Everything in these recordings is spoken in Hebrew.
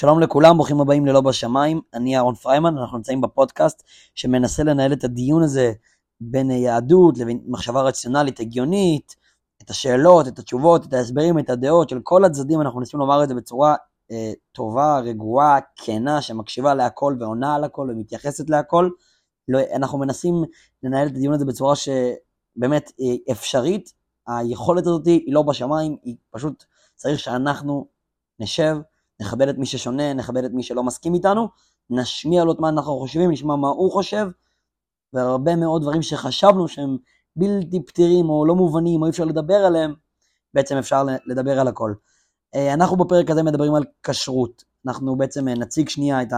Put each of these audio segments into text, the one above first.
שלום לכולם, ברוכים הבאים ללא בשמיים, אני אהרון פריימן, אנחנו נמצאים בפודקאסט שמנסה לנהל את הדיון הזה בין יהדות לבין מחשבה רציונלית הגיונית, את השאלות, את התשובות, את ההסברים, את הדעות של כל הצדדים, אנחנו מנסים לומר את זה בצורה אה, טובה, רגועה, כנה, שמקשיבה להכל ועונה על הכל ומתייחסת להכל. לא, אנחנו מנסים לנהל את הדיון הזה בצורה שבאמת אה, אפשרית, היכולת הזאת היא לא בשמיים, היא פשוט צריך שאנחנו נשב, נכבד את מי ששונה, נכבד את מי שלא מסכים איתנו, נשמיע לו את מה אנחנו חושבים, נשמע מה הוא חושב, והרבה מאוד דברים שחשבנו שהם בלתי פתירים או לא מובנים או אי אפשר לדבר עליהם, בעצם אפשר לדבר על הכל. אה, אנחנו בפרק הזה מדברים על כשרות. אנחנו בעצם אה, נציג שנייה את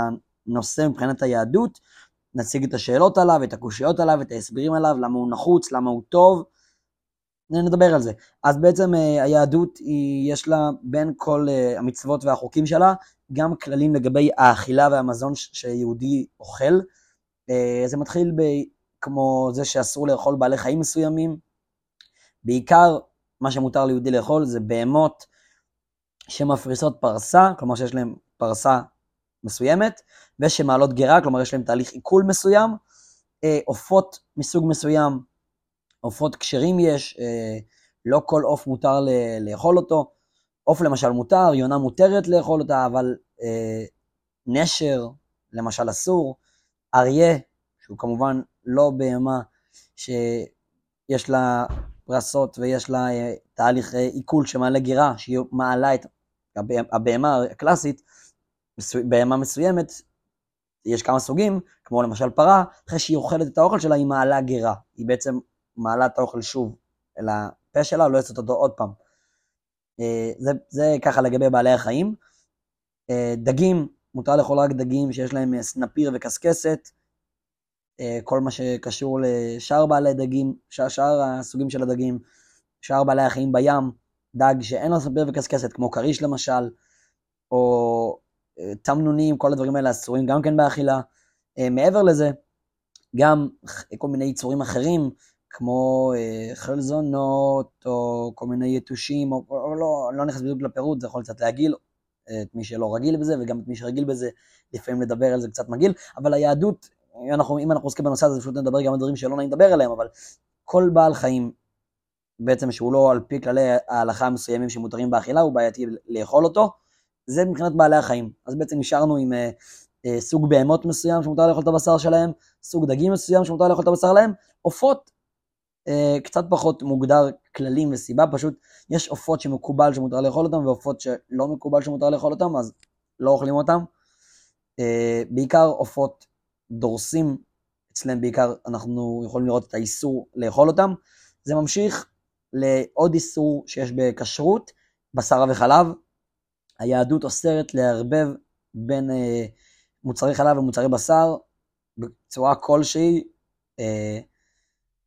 הנושא מבחינת היהדות, נציג את השאלות עליו, את הקושיות עליו, את ההסברים עליו, למה הוא נחוץ, למה הוא טוב, נדבר על זה. אז בעצם אה, היהדות, היא, יש לה בין כל המצוות והחוקים שלה, גם כללים לגבי האכילה והמזון שיהודי אוכל. זה מתחיל ב, כמו זה שאסור לאכול בעלי חיים מסוימים. בעיקר מה שמותר ליהודי לאכול זה בהמות שמפריסות פרסה, כלומר שיש להן פרסה מסוימת, ושמעלות גרה, כלומר יש להן תהליך עיכול מסוים, אה, עופות מסוג מסוים, עופות כשרים יש, אה, לא כל עוף מותר לאכול אותו, עוף למשל מותר, יונה מותרת לאכול אותה, אבל אה, נשר למשל אסור, אריה, שהוא כמובן לא בהמה שיש לה פרסות ויש לה תהליך עיכול שמעלה גירה, שהיא מעלה את הבהמה הקלאסית, בהמה מסוימת, יש כמה סוגים, כמו למשל פרה, אחרי שהיא אוכלת את האוכל שלה היא מעלה גירה, היא בעצם מעלה את האוכל שוב אל הפה שלה, לא יוצאת אותו עוד פעם. אה, זה, זה ככה לגבי בעלי החיים. אה, דגים, מותר לאכול רק דגים שיש להם אה, סנפיר וקשקשת, כל מה שקשור לשאר בעלי דגים, שאר הסוגים של הדגים, שאר בעלי החיים בים, דג שאין לו ספיר וקשקשת, כמו כריש למשל, או תמנונים, כל הדברים האלה אסורים גם כן באכילה. מעבר לזה, גם כל מיני יצורים אחרים, כמו אה, חלזונות, או כל מיני יתושים, או, או לא, לא נכנס בדיוק לפירוט, זה יכול קצת להגעיל את מי שלא רגיל בזה, וגם את מי שרגיל בזה, לפעמים לדבר על זה קצת מגעיל, אבל היהדות, אנחנו, אם אנחנו עוסקים בנושא הזה, פשוט נדבר גם על דברים שלא נעים לדבר עליהם, אבל כל בעל חיים בעצם שהוא לא על פי כללי ההלכה המסוימים שמותרים באכילה, הוא בעייתי לאכול אותו. זה מבחינת בעלי החיים. אז בעצם נשארנו עם אה, אה, סוג בהמות מסוים שמותר לאכול את הבשר שלהם, סוג דגים מסוים שמותר לאכול את הבשר שלהם, עופות אה, קצת פחות מוגדר כללים וסיבה, פשוט יש עופות שמקובל שמותר לאכול אותם ועופות שלא מקובל שמותר לאכול אותם, אז לא אוכלים אותם. אה, בעיקר עופות דורסים, אצלם בעיקר אנחנו יכולים לראות את האיסור לאכול אותם. זה ממשיך לעוד איסור שיש בכשרות, בשר וחלב. היהדות אוסרת לערבב בין אה, מוצרי חלב ומוצרי בשר בצורה כלשהי.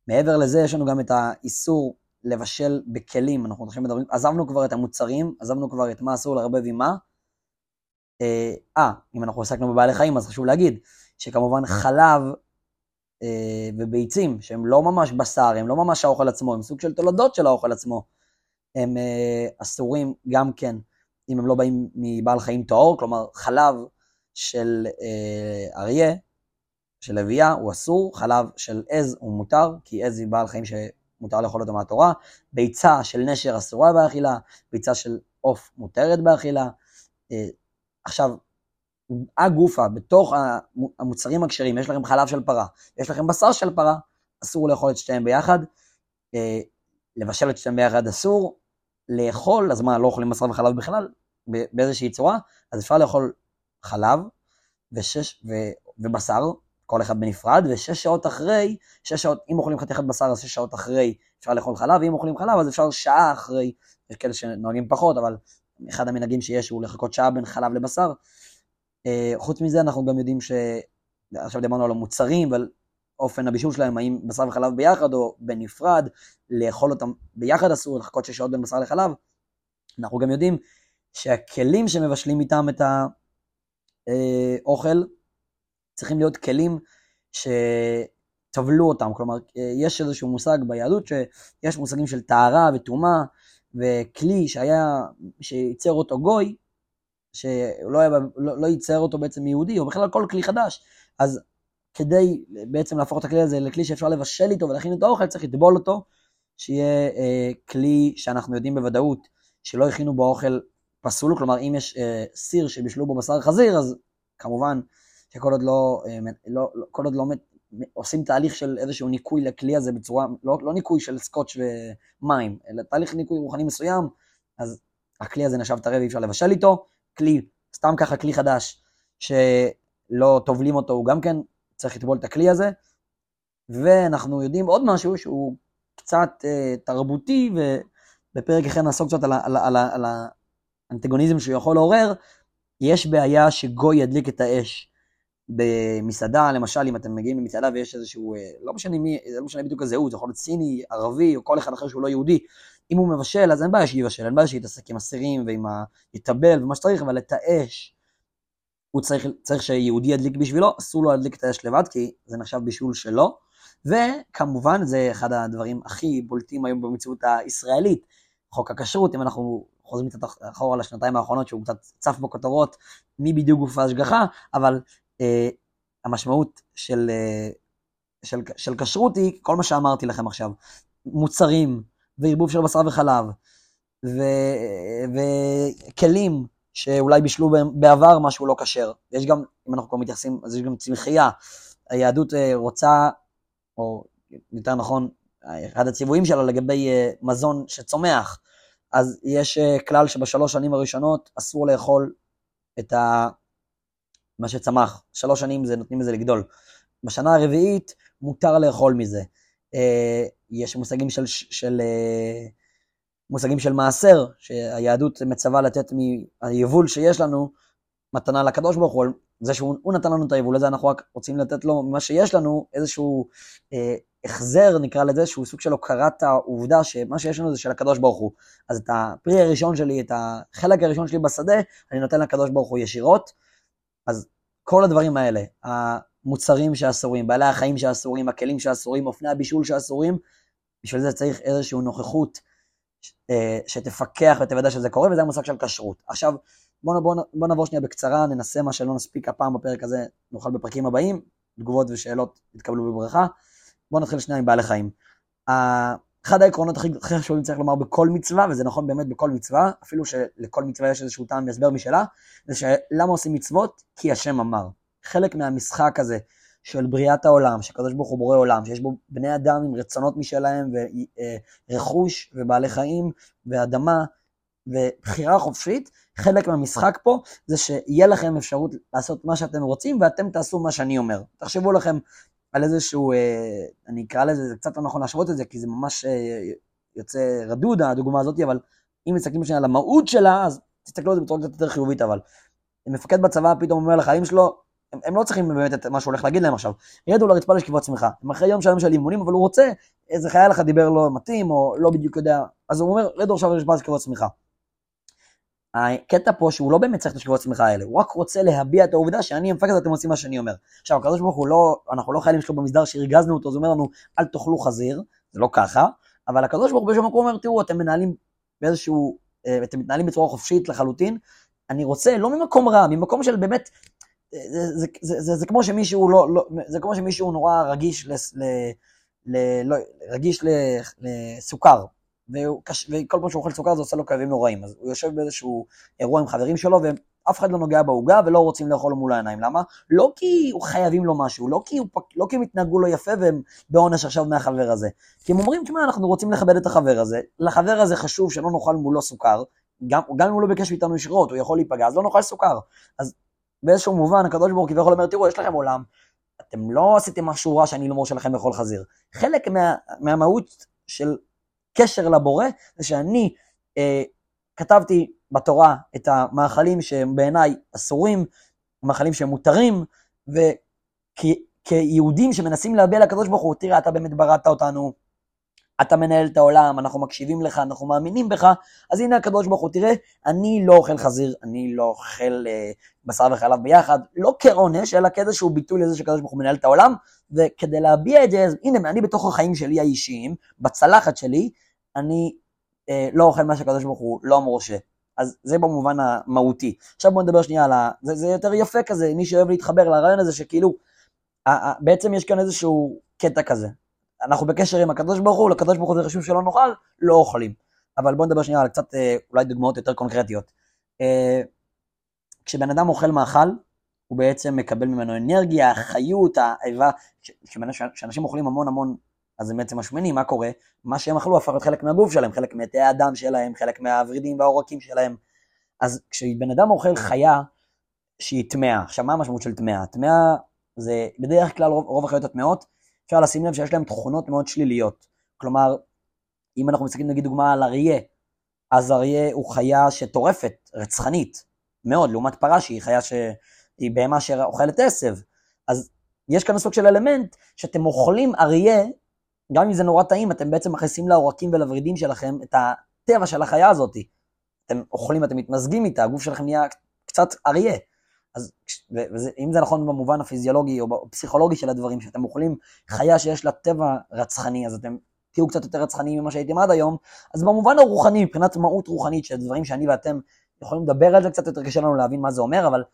מעבר לזה יש לנו גם את האיסור לבשל בכלים, אנחנו הולכים לדברים, עזבנו כבר את המוצרים, עזבנו כבר את מה אסור לערבב עם מה. אה, אה, אם אנחנו עסקנו בבעלי חיים אז חשוב להגיד שכמובן חלב אה, וביצים, שהם לא ממש בשר, הם לא ממש האוכל עצמו, הם סוג של תולדות של האוכל עצמו. הם אה, אסורים גם כן, אם הם לא באים מבעל חיים טהור, כלומר חלב של אה, אריה, של לביאה, הוא אסור, חלב של עז הוא מותר, כי עז היא בעל חיים שמותר לאכול אותו מהתורה, ביצה של נשר אסורה באכילה, ביצה של עוף מותרת באכילה. עכשיו, הגופה, בתוך המוצרים הכשרים, יש לכם חלב של פרה, יש לכם בשר של פרה, אסור לאכול את שתיהם ביחד, אה, לבשל את שתיהם ביחד אסור, לאכול, אז מה, לא אוכלים בשר וחלב בכלל, באיזושהי צורה, אז אפשר לאכול חלב ושש, ו, ובשר, כל אחד בנפרד, ושש שעות אחרי, שש שעות, אם אוכלים חתיכת בשר, אז שש שעות אחרי אפשר לאכול חלב, ואם אוכלים חלב, אז אפשר שעה אחרי, יש כאלה שנוהגים פחות, אבל אחד המנהגים שיש הוא לחכות שעה בין חלב לבשר, אה, חוץ מזה אנחנו גם יודעים ש... עכשיו דיברנו על המוצרים ועל אופן הבישול שלהם, האם בשר וחלב ביחד או בנפרד, לאכול אותם ביחד אסור, לחכות שש שעות בין בשר לחלב. אנחנו גם יודעים שהכלים שמבשלים איתם את האוכל צריכים להיות כלים שטבלו אותם, כלומר יש איזשהו מושג ביהדות שיש מושגים של טהרה וטומאה וכלי שהיה, שייצר אותו גוי, שלא היה, לא, לא ייצר אותו בעצם מיהודי, או בכלל כל כלי חדש. אז כדי בעצם להפוך את הכלי הזה לכלי שאפשר לבשל איתו ולהכין את האוכל, צריך לטבול אותו, שיהיה אה, כלי שאנחנו יודעים בוודאות שלא הכינו בו אוכל פסול, כלומר אם יש אה, סיר שבישלו בו בשר חזיר, אז כמובן שכל עוד לא, אה, לא, לא, כל עוד לא עושים תהליך של איזשהו ניקוי לכלי הזה בצורה, לא, לא ניקוי של סקוץ' ומים, אלא תהליך ניקוי רוחני מסוים, אז הכלי הזה נחשב טרף ואי אפשר לבשל איתו. כלי, סתם ככה כלי חדש, שלא טובלים אותו, הוא גם כן צריך לטבול את הכלי הזה. ואנחנו יודעים עוד משהו שהוא קצת אה, תרבותי, ובפרק אחר נעסוק קצת על, על, על, על האנטגוניזם שהוא יכול לעורר. יש בעיה שגוי ידליק את האש. במסעדה, למשל, אם אתם מגיעים למסעדה ויש איזשהו, אה, לא משנה מי, לא משנה בדיוק הזהות, זה יכול להיות סיני, ערבי, או כל אחד אחר שהוא לא יהודי, אם הוא מבשל, אז אין בעיה שיבשל, אין בעיה שיתעסק עם הסירים ועם ה... יטבל ומה שצריך, אבל את האש, הוא צריך, צריך שיהודי ידליק בשבילו, אסור לו להדליק את האש לבד, כי זה נחשב בישול שלו. וכמובן, זה אחד הדברים הכי בולטים היום במציאות הישראלית, חוק הכשרות, אם אנחנו חוזרים קצת אחורה לשנתיים האחרונות, שהוא קצת צף בכותרות, מי בדיוק גוף ההשגחה, אבל אה, המשמעות של, אה, של, של כשרות היא כל מה שאמרתי לכם עכשיו. מוצרים וערבוב של בשר וחלב, ו, וכלים שאולי בישלו בעבר משהו לא כשר. יש גם, אם אנחנו כבר מתייחסים, אז יש גם צמחייה. היהדות אה, רוצה, או יותר נכון, אחד הציוויים שלה לגבי אה, מזון שצומח, אז יש אה, כלל שבשלוש שנים הראשונות אסור לאכול את ה... מה שצמח. שלוש שנים זה נותנים לזה לגדול. בשנה הרביעית מותר לאכול מזה. אה, יש מושגים של, של, אה, מושגים של מעשר, שהיהדות מצווה לתת מהיבול שיש לנו מתנה לקדוש ברוך הוא, זה שהוא נתן לנו את היבול הזה, אנחנו רק רוצים לתת לו ממה שיש לנו, איזשהו אה, החזר, נקרא לזה, שהוא סוג של הוקרת העובדה שמה שיש לנו זה של הקדוש ברוך הוא. אז את הפרי הראשון שלי, את החלק הראשון שלי בשדה, אני נותן לקדוש ברוך הוא ישירות. אז כל הדברים האלה, המוצרים שאסורים, בעלי החיים שאסורים, הכלים שאסורים, אופני הבישול שאסורים, בשביל זה צריך איזושהי נוכחות אה, שתפקח ותוודא שזה קורה, וזה המושג של כשרות. עכשיו, בואו בוא, בוא נעבור שנייה בקצרה, ננסה מה שלא נספיק הפעם בפרק הזה, נוכל בפרקים הבאים, תגובות ושאלות יתקבלו בברכה. בואו נתחיל שנייה עם בעלי חיים. אחד העקרונות הכי חשובים צריך לומר בכל מצווה, וזה נכון באמת בכל מצווה, אפילו שלכל מצווה יש איזשהו טעם והסבר משלה, זה שלמה עושים מצוות? כי השם אמר. חלק מהמשחק הזה של בריאת העולם, שקדוש ברוך הוא בורא עולם, שיש בו בני אדם עם רצונות משלהם, ורכוש, ובעלי חיים, ואדמה, ובחירה חופשית, חלק מהמשחק פה זה שיהיה לכם אפשרות לעשות מה שאתם רוצים, ואתם תעשו מה שאני אומר. תחשבו לכם על איזשהו, אה, אני אקרא לזה, זה קצת לא נכון להשוות את זה, כי זה ממש אה, יוצא רדוד הדוגמה הזאת, אבל אם מסתכלים שנייה על המהות שלה, אז תסתכלו על זה בצורה קצת יותר חיובית, אבל מפקד בצבא פתאום אומר לחיים שלו, הם, הם לא צריכים באמת את מה שהוא הולך להגיד להם עכשיו, ירדו לרצפה לשכיבות צמיחה, הם אחרי יום שלם של אימונים, אבל הוא רוצה, איזה חייל אחד דיבר לא מתאים, או לא בדיוק יודע, אז הוא אומר, רדו עכשיו לרצפה לשכיבות צמיחה. הקטע פה שהוא לא באמת צריך את השכבות צמיחה האלה, הוא רק רוצה להביע את העובדה שאני המפקד ואתם עושים מה שאני אומר. עכשיו, הקדוש ברוך הוא לא, אנחנו לא חיילים שלו במסדר שהרגזנו אותו, אז הוא אומר לנו, אל תאכלו חזיר, זה לא ככה, אבל הקדוש ברוך הוא באיזשהו מקום אומר, תראו, אתם מנהלים באיזשהו, אה, אתם מתנהלים בצורה חופשית לחלוטין, אני רוצה, לא ממקום רע, ממקום של באמת, זה, זה, זה, זה, זה, זה כמו שמישהו לא, לא, זה כמו שמישהו נורא רגיש לסוכר, וכל פעם שהוא אוכל סוכר זה עושה לו כאבים נוראים. אז הוא יושב באיזשהו אירוע עם חברים שלו, ואף אחד לא נוגע בעוגה ולא רוצים לאכול מול העיניים. למה? לא כי הוא חייבים לו משהו, לא כי, הוא, לא כי הם התנהגו לו יפה והם בעונש עכשיו מהחבר הזה. כי הם אומרים, תשמע, אנחנו רוצים לכבד את החבר הזה, לחבר הזה חשוב שלא נאכל מולו סוכר, גם, גם אם הוא לא ביקש מאיתנו ישירות, הוא יכול להיפגע, אז לא נאכל סוכר. אז באיזשהו מובן, הקדוש ברוך כביכול אומר, תראו, יש לכם עולם, אתם לא עשיתם משהו רע שאני לא מורשה לכם לאכול חזיר. חלק מה, מהמהות של קשר לבורא, זה שאני אה, כתבתי בתורה את המאכלים שהם בעיניי אסורים, מאכלים שהם מותרים, וכיהודים שמנסים להביע לקדוש ברוך הוא, תראה, אתה באמת בראת אותנו, אתה מנהל את העולם, אנחנו מקשיבים לך, אנחנו מאמינים בך, אז הנה הקדוש ברוך הוא, תראה, אני לא אוכל חזיר, אני לא אוכל אה, בשר וחלב ביחד, לא כעונש, אלא כאיזשהו ביטוי לזה שקדוש ברוך הוא מנהל את העולם, וכדי להביע את זה, אז הנה, אני בתוך החיים שלי האישיים, בצלחת שלי, אני אה, לא אוכל מה שהקדוש ברוך הוא לא מורשה. אז זה במובן המהותי. עכשיו בואו נדבר שנייה על ה... זה, זה יותר יפה כזה, מי שאוהב להתחבר לרעיון הזה שכאילו, בעצם יש כאן איזשהו קטע כזה. אנחנו בקשר עם הקדוש ברוך הוא, לקדוש ברוך הוא זה חשוב שלא נאכל, לא אוכלים. אבל בואו נדבר שנייה על קצת אה, אולי דוגמאות יותר קונקרטיות. אה, כשבן אדם אוכל מאכל, הוא בעצם מקבל ממנו אנרגיה, חיות, האיבה, כשאנשים אוכלים המון המון, אז הם בעצם משמינים, מה קורה? מה שהם אכלו הפך להיות חלק מהגוף שלהם, חלק מתאי הדם שלהם, חלק מהוורידים והעורקים שלהם. אז כשבן אדם אוכל חיה שהיא טמאה, עכשיו מה המשמעות של טמאה? טמאה זה בדרך כלל רוב, רוב החיות הטמאות, אפשר לשים לב שיש להם תכונות מאוד שליליות. כלומר, אם אנחנו מסתכלים נגיד דוגמה על אריה, אז אריה הוא חיה שטורפת, רצחנית, מאוד, לעומת פרה שהיא חיה שהיא בהמה שאוכלת עשב. אז יש כאן סוג של אלמנט שאתם אוכלים אריה, גם אם זה נורא טעים, אתם בעצם מכניסים לעורקים ולוורידים שלכם את הטבע של החיה הזאת. אתם אוכלים, אתם מתמזגים איתה, הגוף שלכם נהיה קצת אריה. אז אם זה נכון במובן הפיזיולוגי או הפסיכולוגי של הדברים, שאתם אוכלים חיה שיש לה טבע רצחני, אז אתם תהיו קצת יותר רצחניים ממה שהייתם עד היום, אז במובן הרוחני, מבחינת מהות רוחנית, של דברים שאני ואתם יכולים לדבר על זה, קצת יותר קשה לנו להבין מה זה אומר, אבל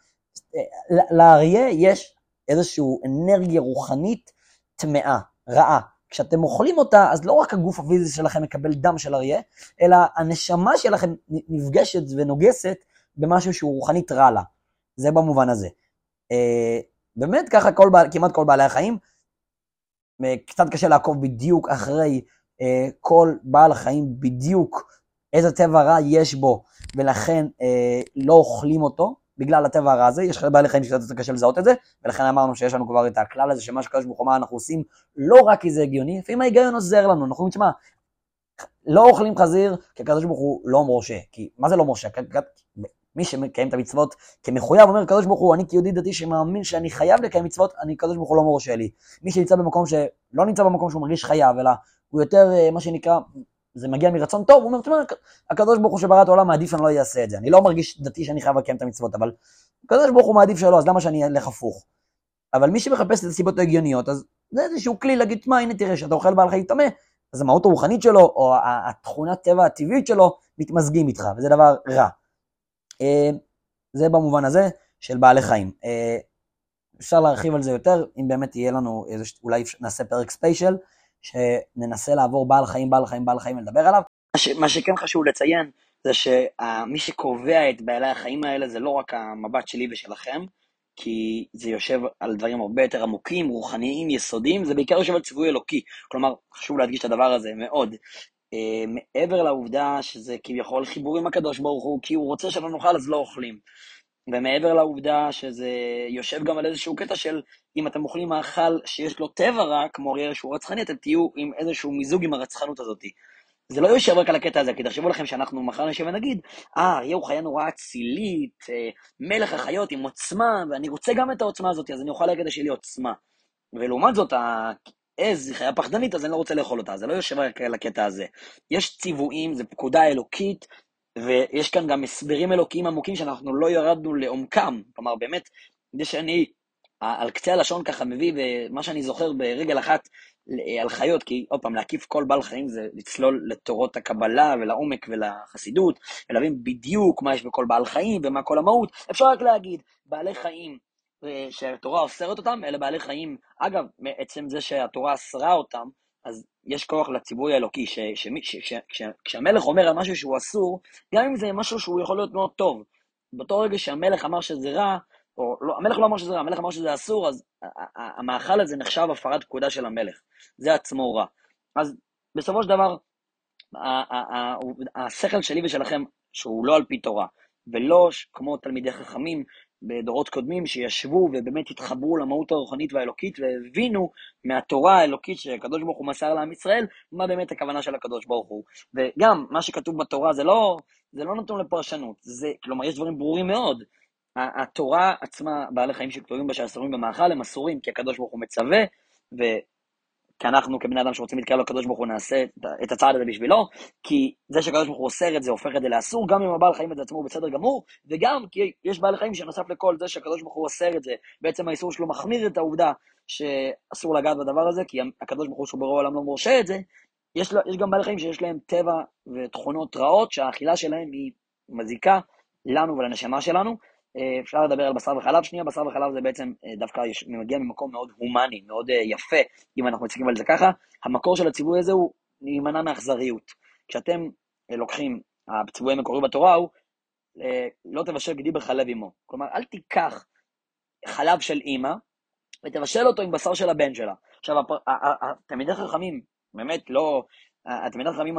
אה, לאריה יש איזושהי אנרגיה רוחנית טמאה, רעה. כשאתם אוכלים אותה, אז לא רק הגוף הפיזי שלכם מקבל דם של אריה, אלא הנשמה שלכם נפגשת ונוגסת במשהו שהוא רוחנית רע לה. זה במובן הזה. אה, באמת ככה כל, כמעט כל בעלי החיים, קצת קשה לעקוב בדיוק אחרי אה, כל בעל חיים בדיוק איזה טבע רע יש בו, ולכן אה, לא אוכלים אותו בגלל הטבע הרע הזה. יש בעלי חיים שקצת יותר קשה לזהות את זה, ולכן אמרנו שיש לנו כבר את הכלל הזה שמה שקדוש ברוך הוא אנחנו עושים, לא רק כי זה הגיוני, לפעמים ההיגיון עוזר לנו, אנחנו אומרים, תשמע, לא אוכלים חזיר כי הקדוש ברוך הוא לא מורשה. כי מה זה לא מורשה? מי שמקיים את המצוות כמחויב, אומר קדוש ברוך הוא, אני כיהודי דתי שמאמין שאני חייב לקיים מצוות, אני קדוש ברוך הוא לא מורשה לי. מי שנמצא במקום שלא נמצא במקום שהוא מרגיש חייב, אלא הוא יותר, אה, מה שנקרא, זה מגיע מרצון טוב, הוא אומר, תשמע, הקדוש ברוך הוא שברא את העולם מעדיף שאני לא אעשה את זה. אני לא מרגיש דתי שאני חייב לקיים את המצוות, אבל הקדוש ברוך הוא מעדיף שלא, אז למה שאני אלך הפוך? אבל מי שמחפש את הסיבות ההגיוניות, אז זה איזשהו כלי להגיד, מה, הנה תראה, שאתה אוכל בעל חיים טמא, אז המהות הרוחנית שלו, או התכונת טבע הטבעית שלו, מתמזגים איתך, וזה דבר רע. אה, זה במובן הזה של בעלי חיים. אה, אפשר להרחיב על זה יותר, אם באמת יהיה לנו איזה, אולי נעשה פרק ספיישל, שננסה לעבור בעל חיים, בעל חיים, בעל חיים ולדבר עליו. מה, ש, מה שכן חשוב לציין, זה שמי שקובע את בעלי החיים האלה זה לא רק המבט שלי ושלכם, כי זה יושב על דברים הרבה יותר עמוקים, רוחניים, יסודיים, זה בעיקר יושב על ציווי אלוקי. כלומר, חשוב להדגיש את הדבר הזה מאוד. אה, מעבר לעובדה שזה כביכול חיבור עם הקדוש ברוך הוא, כי הוא רוצה שלא נאכל אז לא אוכלים. ומעבר לעובדה שזה יושב גם על איזשהו קטע של אם אתם אוכלים מאכל שיש לו טבע רע, כמו אריה שהוא רצחני, אתם תהיו עם איזשהו מיזוג עם הרצחנות הזאת. זה לא יושב רק על הקטע הזה, כי תחשבו לכם שאנחנו מחר נשב ונגיד, אה, אריה הוא חיה נורא אצילית, אה, מלך החיות עם עוצמה, ואני רוצה גם את העוצמה הזאת, אז אני אוכל להגיד שיהיה לי עוצמה. ולעומת זאת, עז היא חיה פחדנית, אז אני לא רוצה לאכול אותה. זה לא יושב רק על הקטע הזה. יש ציוויים, זה פקודה אלוקית, ויש כאן גם הסברים אלוקיים עמוקים שאנחנו לא ירדנו לעומקם. כלומר, באמת, כדי שאני על קצה הלשון ככה מביא, ומה שאני זוכר ברגל אחת על חיות, כי עוד פעם, להקיף כל בעל חיים זה לצלול לתורות הקבלה ולעומק ולחסידות, ולהבין בדיוק מה יש בכל בעל חיים ומה כל המהות. אפשר רק להגיד, בעלי חיים שהתורה אוסרת אותם, אלה בעלי חיים. אגב, מעצם זה שהתורה אסרה אותם, אז יש כוח לציווי האלוקי, כשהמלך אומר על משהו שהוא אסור, גם אם זה משהו שהוא יכול להיות מאוד טוב. באותו רגע שהמלך אמר שזה רע, או לא, המלך לא אמר שזה רע, המלך אמר שזה אסור, אז המאכל הזה נחשב הפרת פקודה של המלך. זה עצמו רע. אז בסופו של דבר, השכל שלי ושלכם, שהוא לא על פי תורה, ולא כמו תלמידי חכמים, בדורות קודמים שישבו ובאמת התחברו למהות הרוחנית והאלוקית והבינו מהתורה האלוקית שהקדוש ברוך הוא מסר לעם ישראל, מה באמת הכוונה של הקדוש ברוך הוא. וגם, מה שכתוב בתורה זה לא, זה לא נתון לפרשנות, זה, כלומר, יש דברים ברורים מאוד. התורה עצמה, בעלי חיים שכתובים בה שאסורים במאכל, הם אסורים כי הקדוש ברוך הוא מצווה, כי אנחנו כבני אדם שרוצים להתקרב לקדוש ברוך הוא נעשה את הצעד הזה בשבילו, כי זה שהקדוש ברוך הוא אוסר את זה הופך את זה לאסור, גם אם הבעל חיים את זה עצמו הוא בסדר גמור, וגם כי יש בעל חיים שנוסף לכל זה שהקדוש ברוך הוא אוסר את זה, בעצם האיסור שלו מחמיר את העובדה שאסור לגעת בדבר הזה, כי הקדוש ברוך הוא שהוא ברור העולם לא מורשה את זה, יש, יש גם בעלי חיים שיש להם טבע ותכונות רעות שהאכילה שלהם היא מזיקה לנו ולנשמה שלנו. אה, אפשר לדבר על בשר וחלב שנייה, בשר וחלב זה בעצם אה, דווקא מגיע ממקום מאוד הומני, מאוד אה, יפה, אם אנחנו מסתכלים על זה ככה. המקור של הציווי הזה הוא להימנע מאכזריות. כשאתם לוקחים, הציווי המקורי בתורה הוא לא תבשל גדי בחלב אמו. כלומר, אל תיקח חלב של אימא ותבשל אותו עם בשר של הבן שלה. עכשיו, התלמידי חכמים, באמת לא, התלמידי חכמים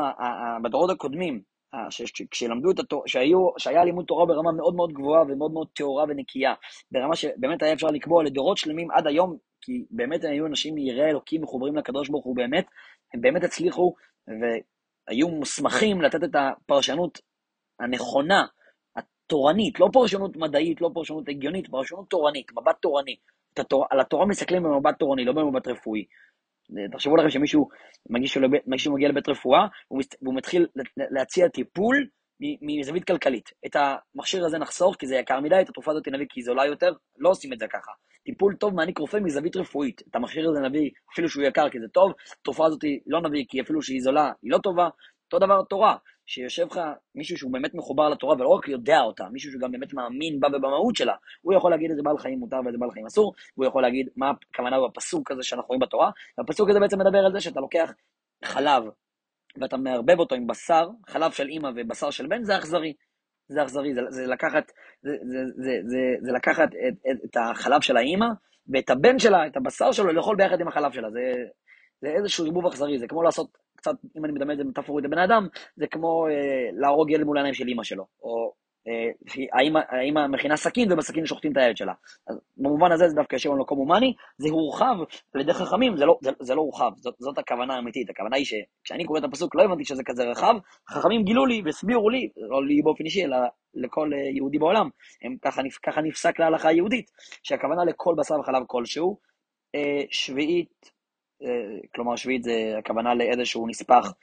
בדורות הקודמים, כשלמדו את התורה, שהיו, שהיה לימוד תורה ברמה מאוד מאוד גבוהה ומאוד מאוד טהורה ונקייה, ברמה שבאמת היה אפשר לקבוע לדורות שלמים עד היום, כי באמת הם היו אנשים יראי אלוקים מחוברים לקדוש ברוך הוא באמת, הם באמת הצליחו והיו מוסמכים לתת את הפרשנות הנכונה, התורנית, לא פרשנות מדעית, לא פרשנות הגיונית, פרשנות תורנית, מבט תורני. התור, על התורה מסתכלים במבט תורני, לא במבט רפואי. תחשבו לכם שמישהו מגיש, מישהו מגיע לבית רפואה, והוא מתחיל להציע טיפול מזווית כלכלית. את המכשיר הזה נחסוך כי זה יקר מדי, את התרופה הזאת נביא כי היא זולה יותר, לא עושים את זה ככה. טיפול טוב מעניק רופא מזווית רפואית. את המכשיר הזה נביא אפילו שהוא יקר כי זה טוב, התרופה הזאת לא נביא כי אפילו שהיא זולה היא לא טובה. אותו דבר תורה, שיושב לך מישהו שהוא באמת מחובר לתורה ולא רק יודע אותה, מישהו שגם באמת מאמין בה ובמהות שלה, הוא יכול להגיד איזה בעל חיים מותר ואיזה בעל חיים אסור, הוא יכול להגיד מה הכוונה בפסוק הזה שאנחנו רואים בתורה, והפסוק הזה בעצם מדבר על זה שאתה לוקח חלב ואתה מערבב אותו עם בשר, חלב של אימא ובשר של בן, זה אכזרי. זה אכזרי, זה, זה לקחת, זה, זה, זה, זה, זה לקחת את, את, את החלב של האימא ואת הבן שלה, את הבשר שלו, לאכול ביחד עם החלב שלה. זה, זה איזשהו ערבוב אכזרי, זה כמו לעשות קצת, אם אני מדמה את זה מטאפורית לבן אדם, זה כמו אה, להרוג ילד מול העיניים של אימא שלו, או אה, האמא מכינה סכין ובסכין שוחטים את הילד שלה. אז במובן הזה זה דווקא יושב במקום הומני, זה הורחב על ידי חכמים, זה לא, זה, זה לא הורחב, זאת, זאת הכוונה האמיתית. הכוונה היא שכשאני קורא את הפסוק לא הבנתי שזה כזה רחב, חכמים גילו לי והסבירו לי, לא לי באופן אישי, אלא לכל אה, יהודי בעולם, הם, ככה, ככה נפסק להלכה היהודית, שהכוונה לכל בשר וחלב כלשהו, אה, שביעית כלומר שביעית זה הכוונה לאיזשהו נספח,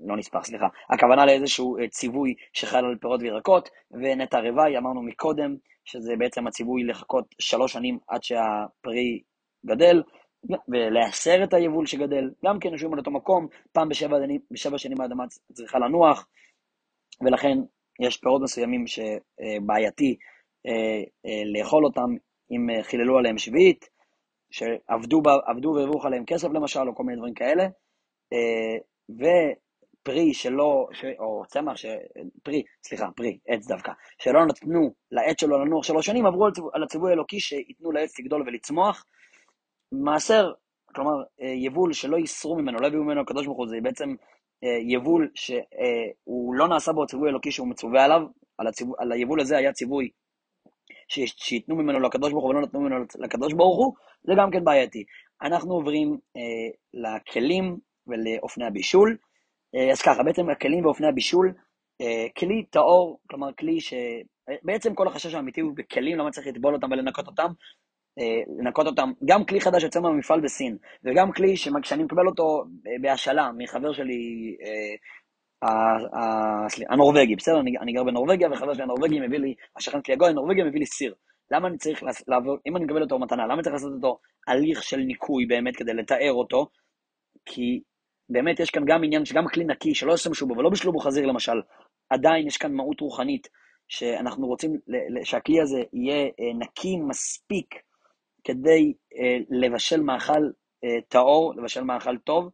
לא נספח, סליחה, הכוונה לאיזשהו אה, ציווי שחל על פירות וירקות, ונטע רוואי, אמרנו מקודם, שזה בעצם הציווי לחכות שלוש שנים עד שהפרי גדל, ולהסר את היבול שגדל, גם כן יושבים על אותו מקום, פעם בשבע, בשבע שנים האדמה צריכה לנוח, ולכן יש פירות מסוימים שבעייתי אה, לאכול אותם אם חיללו עליהם שביעית, שעבדו והרוויחו עליהם כסף למשל, או כל מיני דברים כאלה, אה, ופרי שלא, ש, או צמח, ש, פרי, סליחה, פרי, עץ דווקא, שלא נתנו לעץ שלו לנוח שלוש שנים, עברו על הציווי האלוקי שייתנו לעץ לגדול ולצמוח. מעשר, כלומר, אה, יבול שלא ייסרו ממנו, לא יביאו ממנו הקדוש ברוך הוא, זה בעצם אה, יבול שהוא לא נעשה בו ציווי אלוקי שהוא מצווה עליו, על, הציווי, על היבול הזה היה ציווי שייתנו ממנו לקדוש ברוך הוא ולא נתנו ממנו לקדוש ברוך הוא, זה גם כן בעייתי. אנחנו עוברים אה, לכלים ולאופני הבישול. אה, אז ככה, בעצם הכלים ואופני הבישול, אה, כלי טהור, כלומר כלי ש... בעצם כל החשש האמיתי הוא בכלים, למה צריך לטבול אותם ולנקות אותם. אה, לנקות אותם, גם כלי חדש יוצא מהמפעל בסין, וגם כלי שאני מקבל אותו בהשאלה מחבר שלי, אה, הנורבגי, בסדר? אני, אני גר בנורבגיה, וחבר שלי הנורבגי מביא לי, השכן שלי הגוי הנורבגי מביא לי סיר. למה אני צריך לעבור, אם אני מקבל אותו מתנה, למה אני צריך לעשות אותו הליך של ניקוי באמת כדי לתאר אותו? כי באמת יש כאן גם עניין שגם כלי נקי, שלא ישתמשו בו ולא בישלו בו חזיר למשל, עדיין יש כאן מהות רוחנית, שאנחנו רוצים שהכלי הזה יהיה אה, נקי מספיק כדי אה, לבשל מאכל אה, טהור, לבשל מאכל טוב,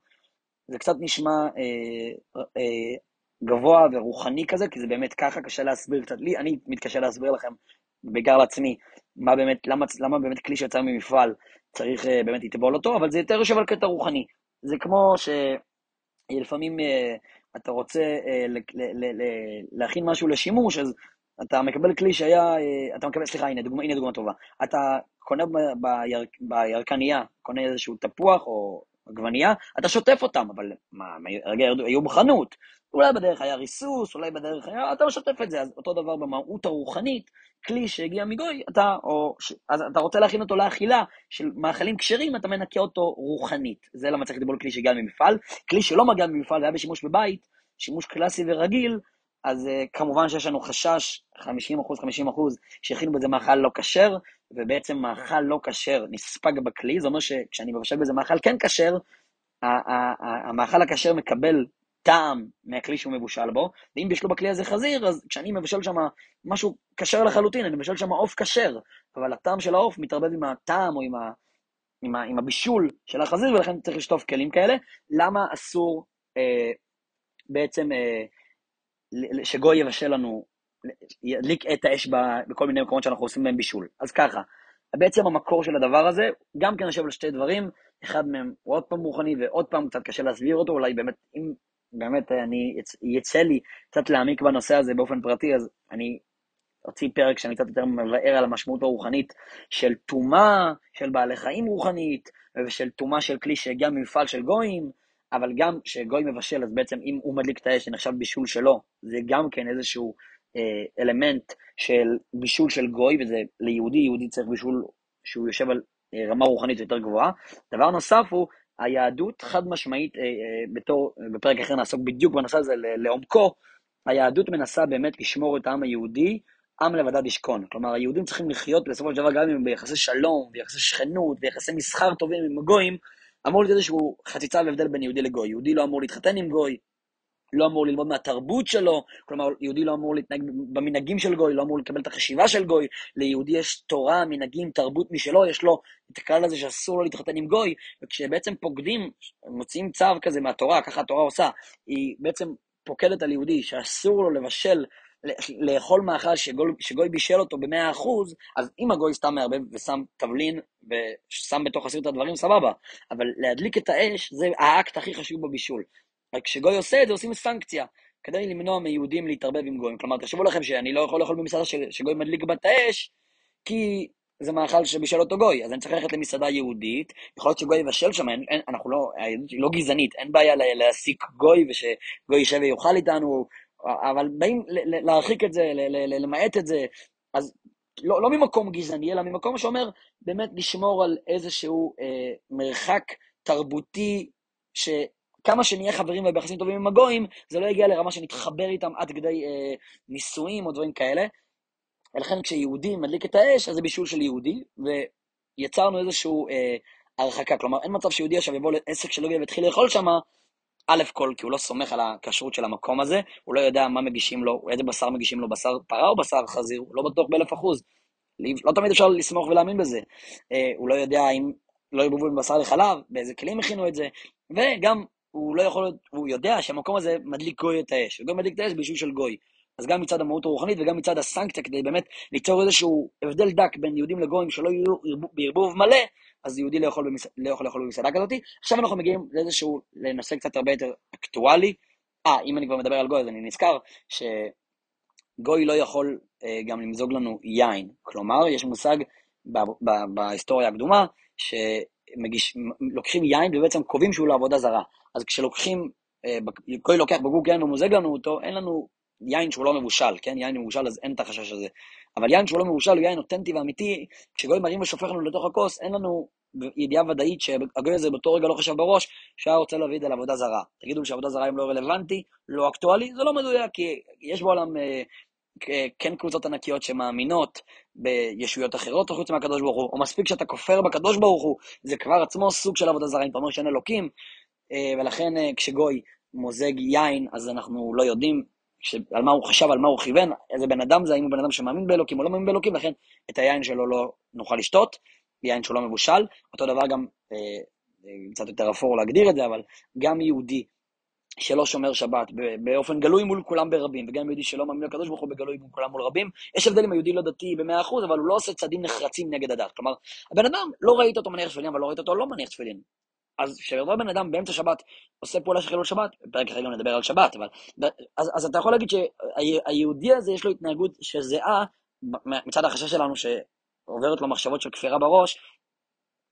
זה קצת נשמע אה, אה, גבוה ורוחני כזה, כי זה באמת ככה, קשה להסביר קצת לי, אני מתקשה להסביר לכם, בעיקר לעצמי, מה באמת, למה, למה באמת כלי שיצא ממפעל צריך אה, באמת לטבול אותו, אבל זה יותר יושב על קטע רוחני. זה כמו שלפעמים אה, אתה רוצה אה, ל, ל, ל, ל, להכין משהו לשימוש, אז אתה מקבל כלי שהיה, אה, אתה מקבל, סליחה, הנה דוגמה, הנה דוגמה טובה. אתה קונה ביר, בירקנייה, קונה איזשהו תפוח או עגבנייה, אתה שוטף אותם, אבל מה, רגע היו בחנות, אולי בדרך היה ריסוס, אולי בדרך היה, אתה שוטף את זה, אז אותו דבר במהות הרוחנית, כלי שהגיע מגוי, אתה, או, אז אתה רוצה להכין אותו לאכילה של מאכלים כשרים, אתה מנקה אותו רוחנית. זה למה צריך על כלי שהגיע ממפעל. כלי שלא מגיע ממפעל והיה בשימוש בבית, שימוש קלאסי ורגיל, אז uh, כמובן שיש לנו חשש, 50%, 50%, שהכינו בזה מאכל לא כשר, ובעצם מאכל לא כשר נספג בכלי, זה אומר שכשאני מבשל בזה מאכל כן כשר, המאכל הכשר מקבל טעם מהכלי שהוא מבושל בו, ואם בישלו בכלי הזה חזיר, אז כשאני מבשל שם משהו כשר לחלוטין, אני מבשל שם עוף כשר, אבל הטעם של העוף מתערבב עם הטעם או עם, ה, עם, ה, עם הבישול של החזיר, ולכן צריך לשטוף כלים כאלה. למה אסור אה, בעצם אה, שגוי יבשל לנו, ידליק את האש בכל מיני מקומות שאנחנו עושים בהם בישול? אז ככה, בעצם המקור של הדבר הזה, גם כן יושב על שתי דברים, אחד מהם הוא עוד פעם רוחני ועוד פעם קצת קשה להסביר אותו, אולי באמת, אם באמת אני, יצא לי קצת להעמיק בנושא הזה באופן פרטי, אז אני אוציא פרק שאני קצת יותר מבאר על המשמעות הרוחנית של טומאה של בעלי חיים רוחנית, ושל טומאה של כלי שהגיע ממפעל של גויים, אבל גם שגוי מבשל, אז בעצם אם הוא מדליק את האש שנחשב בישול שלו, זה גם כן איזשהו אה, אלמנט של בישול של גוי, וזה ליהודי, יהודי צריך בישול שהוא יושב על אה, רמה רוחנית יותר גבוהה. דבר נוסף הוא, היהדות חד משמעית, אה, בתור, בפרק אחר נעסוק בדיוק בנושא הזה לעומקו, היהדות מנסה באמת לשמור את העם היהודי, עם לבדד ישכון. כלומר, היהודים צריכים לחיות בסופו של דבר גם אם ביחסי שלום, ביחסי שכנות, ביחסי מסחר טובים עם הגויים, אמור להיות איזשהו חציצה והבדל בין יהודי לגוי. יהודי לא אמור להתחתן עם גוי, לא אמור ללמוד מהתרבות שלו, כלומר יהודי לא אמור להתנהג במנהגים של גוי, לא אמור לקבל את החשיבה של גוי, ליהודי יש תורה, מנהגים, תרבות משלו, יש לו את הכלל הזה שאסור לו להתחתן עם גוי, וכשבעצם פוקדים, מוציאים צו כזה מהתורה, ככה התורה עושה, היא בעצם פוקדת על יהודי שאסור לו לבשל, לאכול מאכל שגוי, שגוי בישל אותו במאה אחוז, אז אם הגוי סתם מערבב ושם תבלין ושם בתוך הסיר את הדברים, סבבה, אבל להדליק את האש זה האקט הכי חשוב בבישול. רק כשגוי עושה את זה, עושים סנקציה, כדי למנוע מיהודים להתערבב עם גויים. כלומר, תחשבו לכם שאני לא יכול לאכול במסעדה שגוי מדליק בת האש, כי זה מאכל שבישל אותו גוי, אז אני צריך ללכת למסעדה יהודית, יכול להיות שגוי יבשל שם, אין, אין, אנחנו לא, היא לא גזענית, אין בעיה להעסיק גוי ושגוי יישב ויאכל איתנו, אבל באים להרחיק את זה, למעט את זה, אז לא, לא ממקום גזעני, אלא ממקום שאומר באמת לשמור על איזשהו אה, מרחק תרבותי, ש... כמה שנהיה חברים וביחסים טובים עם הגויים, זה לא יגיע לרמה שנתחבר איתם עד כדי אה, נישואים או דברים כאלה. ולכן כשיהודי מדליק את האש, אז זה בישול של יהודי, ויצרנו איזושהי אה, הרחקה. כלומר, אין מצב שיהודי עכשיו יבוא לעסק של לוי ויתחיל לאכול שם, א' כל, כי הוא לא סומך על הכשרות של המקום הזה, הוא לא יודע מה מגישים לו, איזה בשר מגישים לו, בשר פרה או בשר חזיר, הוא לא בטוח באלף אחוז. לא תמיד אפשר לסמוך ולהאמין בזה. אה, הוא לא יודע אם לא יבובו עם בשר לחלב, באיזה כלים הכינו את זה, וגם הוא לא יכול, הוא יודע שהמקום הזה מדליק גוי את האש, וגוי מדליק את האש באישור של גוי. אז גם מצד המהות הרוחנית וגם מצד הסנקציה, כדי באמת ליצור איזשהו הבדל דק בין יהודים לגויים שלא יהיו בערבוב מלא, אז יהודי לא יכול, במס... לא יכול לאכול במסעדה כזאת. עכשיו אנחנו מגיעים לאיזשהו, לנושא קצת הרבה יותר אקטואלי. אה, אם אני כבר מדבר על גוי, אז אני נזכר שגוי לא יכול אה, גם למזוג לנו יין. כלומר, יש מושג בהיסטוריה הקדומה, שלוקחים יין ובעצם קובעים שהוא לעבודה זרה. אז כשלוקחים, אה, גוי לוקח בקבוק יין ומוזג לנו אותו, אין לנו יין שהוא לא מבושל, כן? יין מבושל אז אין את החשש הזה. אבל יין שהוא לא מבושל הוא יין אותנטי ואמיתי, כשגוי מרים ושופך לנו לתוך הכוס, אין לנו ידיעה ודאית שהגוי הזה באותו רגע לא חשב בראש שהיה רוצה להביא את זה לעבודה זרה. תגידו שעבודה זרה היום לא רלוונטי, לא אקטואלי, זה לא מדויק, כי יש בעולם אה, כן קבוצות ענקיות שמאמינות בישויות אחרות חוץ מהקדוש ברוך הוא, או מספיק שאתה כופר בקדוש ברוך הוא, זה כבר עצמו סוג של עבודה זרה, אם אתה אומר שאין אלוקים, אה, ולכן אה, כשגוי מוזג יין, אז אנחנו לא יודעים על מה הוא חשב, על מה הוא כיוון, איזה בן אדם זה, האם הוא בן אדם שמאמין באלוקים או לא מאמין באלוקים, לכן את היין שלו לא נוכל לשתות, יין שהוא לא מבושל. אותו דבר גם, אה, אה, קצת יותר אפור להגדיר את זה, אבל גם יהודי שלא שומר שבת באופן גלוי מול כולם ברבים, וגם יהודי שלא מאמין לקדוש ברוך הוא בגלוי מול כולם מול רבים, יש הבדל עם היהודי לא דתי במאה אחוז, אבל הוא לא עושה צעדים נחרצים נגד הדת. כלומר, הבן אדם, לא ראית אותו מניח תפילין, אבל לא ראית אותו לא מניח תפילין. אז כשאותו בן אדם באמצע שבת עושה פעולה של חילול שבת, בפרק אחר גם נדבר על שבת, אבל... אז, אז אתה יכול להגיד שהיהודי הזה יש לו התנהגות שזהה, מצד החשש שלנו שעוברת לו מחשבות של כפירה בראש,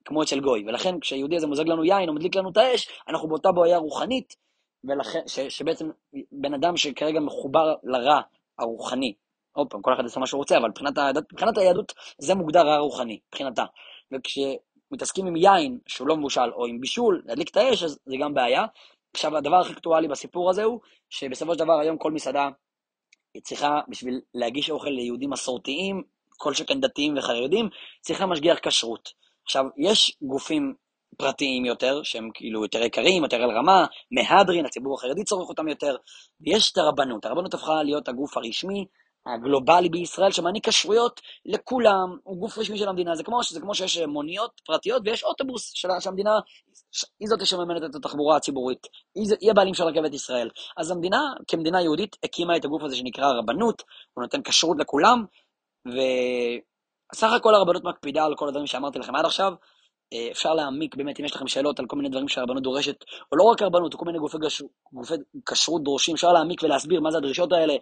כמו אצל גוי. ולכן כשהיהודי הזה מוזג לנו יין או מדליק לנו את האש, אנחנו באותה בעיה רוחנית, ולכן, ש, שבעצם בן אדם שכרגע מחובר לרע הרוחני, עוד פעם, כל אחד יעשה מה שהוא רוצה, אבל מבחינת, מבחינת היהדות זה מוגדר רע רוחני, מבחינתה. וכש... מתעסקים עם יין שהוא לא מבושל, או עם בישול, להדליק את האש, אז זה גם בעיה. עכשיו, הדבר הכי אקטואלי בסיפור הזה הוא, שבסופו של דבר היום כל מסעדה צריכה, בשביל להגיש אוכל ליהודים מסורתיים, כל שכן דתיים וחרדים, צריכה משגיח כשרות. עכשיו, יש גופים פרטיים יותר, שהם כאילו יותר יקרים, יותר על רמה, מהדרין, הציבור החרדי צורך אותם יותר, ויש את הרבנות. הרבנות הפכה להיות הגוף הרשמי, הגלובלי בישראל, שמעניק כשרויות לכולם, הוא גוף רשמי של המדינה. זה כמו, זה כמו שיש מוניות פרטיות ויש אוטובוס של, שהמדינה, היא זאת שמממנת את התחבורה הציבורית, היא, היא הבעלים של רכבת ישראל. אז המדינה, כמדינה יהודית, הקימה את הגוף הזה שנקרא רבנות, הוא נותן כשרות לכולם, וסך הכל הרבנות מקפידה על כל הדברים שאמרתי לכם עד עכשיו, אה, אפשר להעמיק באמת, אם יש לכם שאלות על כל מיני דברים שהרבנות דורשת, או לא רק הרבנות, או כל מיני גופי, גש... גופי כשרות דורשים, אפשר להעמיק ולהסביר מה זה הדרישות האלה,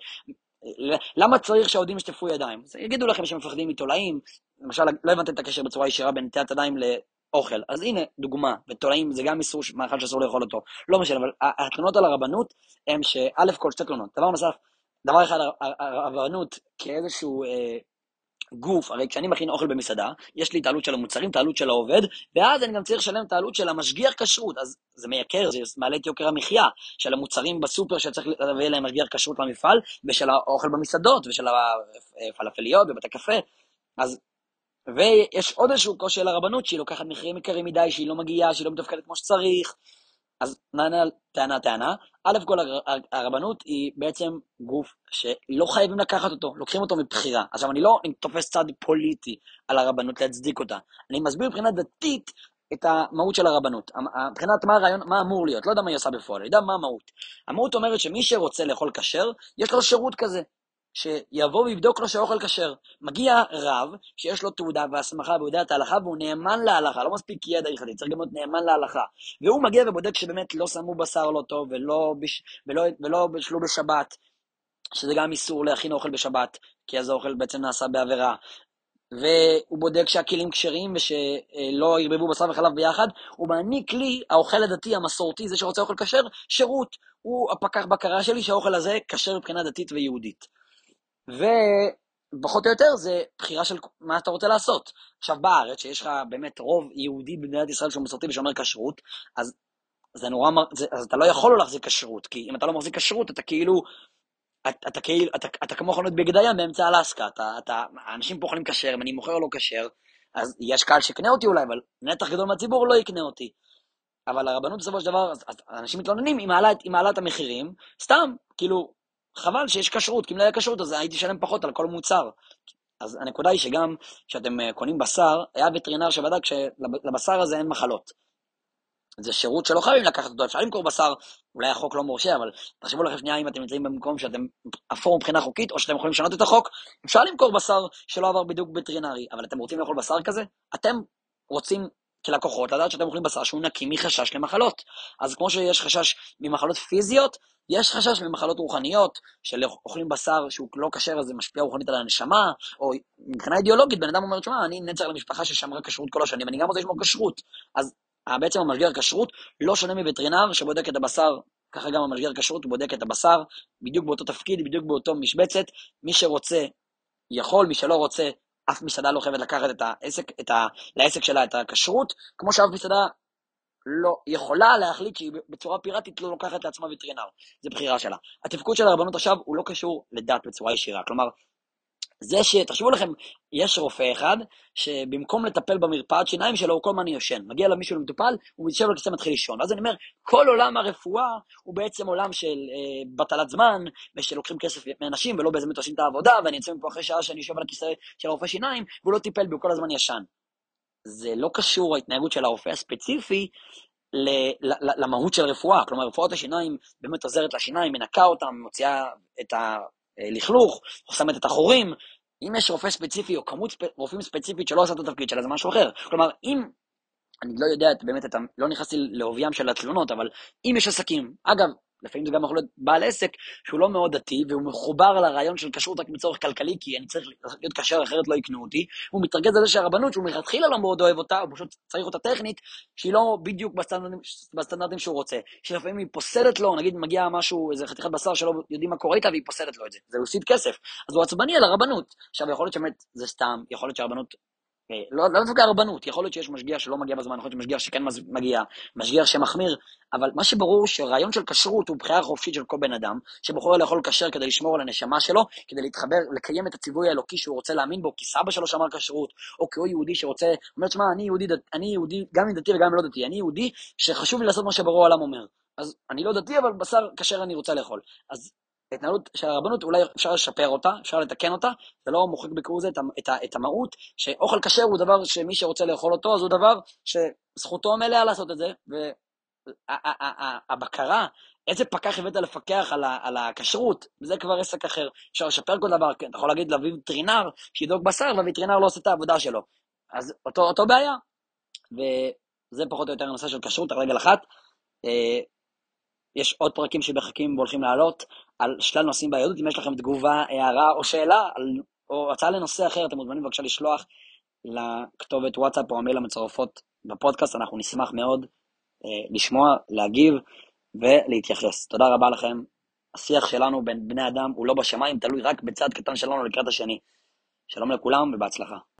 למה צריך שהאוהדים ישטפו ידיים? אז יגידו לכם שהם מפחדים מתולעים, למשל, לא הבנתם את הקשר בצורה ישירה בין נטיית ידיים לאוכל, אז הנה דוגמה, ותולעים זה גם איסור מאכל שאסור לאכול אותו, לא משנה, אבל התלונות על הרבנות הם שא' כל שתי תלונות, דבר נוסף, דבר אחד, הרבנות כאיזשהו אה, גוף, הרי כשאני מכין אוכל במסעדה, יש לי את העלות של המוצרים, את העלות של העובד, ואז אני גם צריך לשלם את העלות של המשגיח כשרות, אז זה מייקר, זה מעלה את יוקר המחיה של המוצרים בסופר שצריך להביא להם משגיח כשרות למפעל, ושל האוכל במסעדות, ושל הפלאפליות ובתי קפה. אז, ויש עוד איזשהו קושי על הרבנות, שהיא לוקחת מחירים יקרים מדי, שהיא לא מגיעה, שהיא לא מתפקדת כמו שצריך, אז נענה על טענה טענה. א' כל הרבנות היא בעצם גוף שלא חייבים לקחת אותו, לוקחים אותו מבחירה. עכשיו אני לא אני תופס צד פוליטי על הרבנות להצדיק אותה, אני מסביר מבחינה דתית את המהות של הרבנות. מבחינת מה הרעיון, מה אמור להיות, לא יודע מה היא עושה בפועל, אני יודע מה המהות. המהות אומרת שמי שרוצה לאכול כשר, יש לו שירות כזה. שיבוא ויבדוק לו שהאוכל כשר. מגיע רב שיש לו תעודה והסמכה והוא יודע את ההלכה והוא נאמן להלכה, לא מספיק ידע הלכתי, צריך גם להיות נאמן להלכה. והוא מגיע ובודק שבאמת לא שמו בשר לא טוב ולא, בש... ולא, ולא בשלו בשבת, שזה גם איסור להכין אוכל בשבת, כי אז האוכל בעצם נעשה בעבירה. והוא בודק שהכלים כשרים ושלא ירבבו בשר וחלב ביחד, הוא מעניק לי, האוכל הדתי המסורתי, זה שרוצה אוכל כשר, שירות. הוא הפקח בקרה שלי שהאוכל הזה כשר מבחינה דתית ויהודית. ופחות או יותר זה בחירה של מה אתה רוצה לעשות. עכשיו בארץ, שיש לך באמת רוב יהודי במדינת ישראל שהוא מסורתי ושומר כשרות, אז זה נורא, זה, אז אתה לא יכול לא להחזיק כשרות, כי אם אתה לא מחזיק כשרות, אתה כאילו, אתה, אתה כאילו, אתה, אתה כמו חנות בגד הים באמצע אלסקה, אתה, אתה, האנשים פה אוכלים כשר, אם אני מוכר לא כשר, אז יש קהל שיקנה אותי אולי, אבל נתח גדול מהציבור לא יקנה אותי. אבל הרבנות בסופו של דבר, אז, אז אנשים מתלוננים, היא מעלה, מעלה את המחירים, סתם, כאילו, חבל שיש כשרות, כי אם לא היה כשרות אז הייתי שלם פחות על כל מוצר. אז הנקודה היא שגם כשאתם אה, קונים בשר, היה וטרינר שבדק שלבשר הזה אין מחלות. זה שירות שלא חייבים לקחת אותו, אפשר למכור בשר, אולי החוק לא מורשה, אבל תחשבו לכם שנייה אם אתם נמצאים במקום שאתם אפור מבחינה חוקית, או שאתם יכולים לשנות את החוק, אפשר למכור בשר שלא עבר בדיוק וטרינרי, אבל אתם רוצים לאכול בשר כזה? אתם רוצים כלקוחות לדעת שאתם אוכלים בשר שהוא נקי מחשש למחלות. אז כמו שיש חשש ממחלות פיזיות, יש חשש ממחלות רוחניות, של אוכלים בשר שהוא לא כשר, אז זה משפיע רוחנית על הנשמה, או מבחינה אידיאולוגית, בן אדם אומר, תשמע, אני נצר למשפחה ששמרה כשרות כל השנים, אני גם רוצה לשמור כשרות. אז בעצם המשגר כשרות לא שונה מווטרינר שבודק את הבשר, ככה גם המשגר כשרות, בודק את הבשר, בדיוק באותו תפקיד, בדיוק באותו משבצת. מי שרוצה, יכול, מי שלא רוצה, אף מסעדה לא חייבת לקחת את העסק, את ה, לעסק שלה את הכשרות, כמו שאף מסעדה לא יכולה להחליט שהיא בצורה פיראטית לא לוקחת לעצמה וטרינר. זו בחירה שלה. התפקוד של הרבנות עכשיו הוא לא קשור לדת בצורה ישירה. כלומר, זה ש... תחשבו לכם, יש רופא אחד, שבמקום לטפל במרפאת שיניים שלו, הוא כל הזמן יושן. מגיע למישהו למטופל, הוא יושב על כיסא מתחיל לישון. ואז אני אומר, כל עולם הרפואה הוא בעצם עולם של אה, בטלת זמן, ושלוקחים כסף מאנשים ולא באמת עושים את העבודה, ואני יוצא מפה אחרי שעה שאני יושב על הכיסא של הרופא שיניים, והוא לא טיפל בי, הוא כל הזמן ישן. זה לא קשור, ההתנהגות של הרופא הספציפי, למהות של רפואה. כלומר, רפואת השיניים באמת עוזרת לשיניים, מנקה אותם, מוציאה את הלכלוך, חוסמת את החורים. אם יש רופא ספציפי או כמות רופאים ספציפית שלא עושה את התפקיד שלה, זה משהו אחר. כלומר, אם, אני לא יודע באמת, את ה, לא נכנסתי לעוביים של התלונות, אבל אם יש עסקים, אגב, לפעמים זה גם יכול להיות בעל עסק שהוא לא מאוד דתי, והוא מחובר לרעיון של כשרות רק מצורך כלכלי, כי אני צריך להיות כשר אחרת לא יקנו אותי, הוא מתרכז על זה שהרבנות, שהוא מלכתחילה לא מאוד אוהב אותה, הוא פשוט צריך אותה טכנית, שהיא לא בדיוק בסטנדרטים, בסטנדרטים שהוא רוצה, שלפעמים היא פוסלת לו, נגיד מגיע משהו, איזה חתיכת בשר שלא יודעים מה קורה איתה, והיא פוסלת לו את זה, זה הוא הפסיד כסף, אז הוא עצבני על הרבנות. עכשיו יכול להיות שבאמת זה סתם, יכול להיות שהרבנות לא, לא דווקא הרבנות, יכול להיות שיש משגיח שלא מגיע בזמן, יכול להיות משגיח שכן מגיע, משגיח שמחמיר, אבל מה שברור שרעיון של כשרות הוא בחירה חופשית של כל בן אדם, שבוחר לאכול כשר כדי לשמור על הנשמה שלו, כדי להתחבר, לקיים את הציווי האלוקי שהוא רוצה להאמין בו, כי סבא שלו שמר כשרות, או כי הוא יהודי שרוצה, אומר, שמע, אני יהודי, אני יהודי, גם אם דתי וגם אם לא דתי, אני יהודי שחשוב לי לעשות מה שברור העולם אומר. אז אני לא דתי, אבל בשר כשר אני רוצה לאכול. אז ההתנהלות של הרבנות, אולי אפשר לשפר אותה, אפשר לתקן אותה, זה לא מוחק בקרוא זה את, את, את המהות, שאוכל כשר הוא דבר שמי שרוצה לאכול אותו, אז הוא דבר שזכותו המלאה לעשות את זה, והבקרה, איזה פקח הבאת לפקח על, על הכשרות, זה כבר עסק אחר. אפשר לשפר כל דבר, כן, אתה יכול להגיד להביא וטרינר שידאוג בשר, והווטרינר לא עושה את העבודה שלו. אז אותו, אותו בעיה. וזה פחות או יותר הנושא של כשרות על רגל אחת. אה, יש עוד פרקים שמחכים והולכים לעלות על שלל נושאים ביהדות. אם יש לכם תגובה, הערה או שאלה, או הצעה לנושא אחר, אתם מוזמנים בבקשה לשלוח לכתובת וואטסאפ או המייל המצורפות בפודקאסט, אנחנו נשמח מאוד אה, לשמוע, להגיב ולהתייחס. תודה רבה לכם. השיח שלנו בין בני אדם הוא לא בשמיים, תלוי רק בצד קטן שלנו לקראת השני. שלום לכולם ובהצלחה.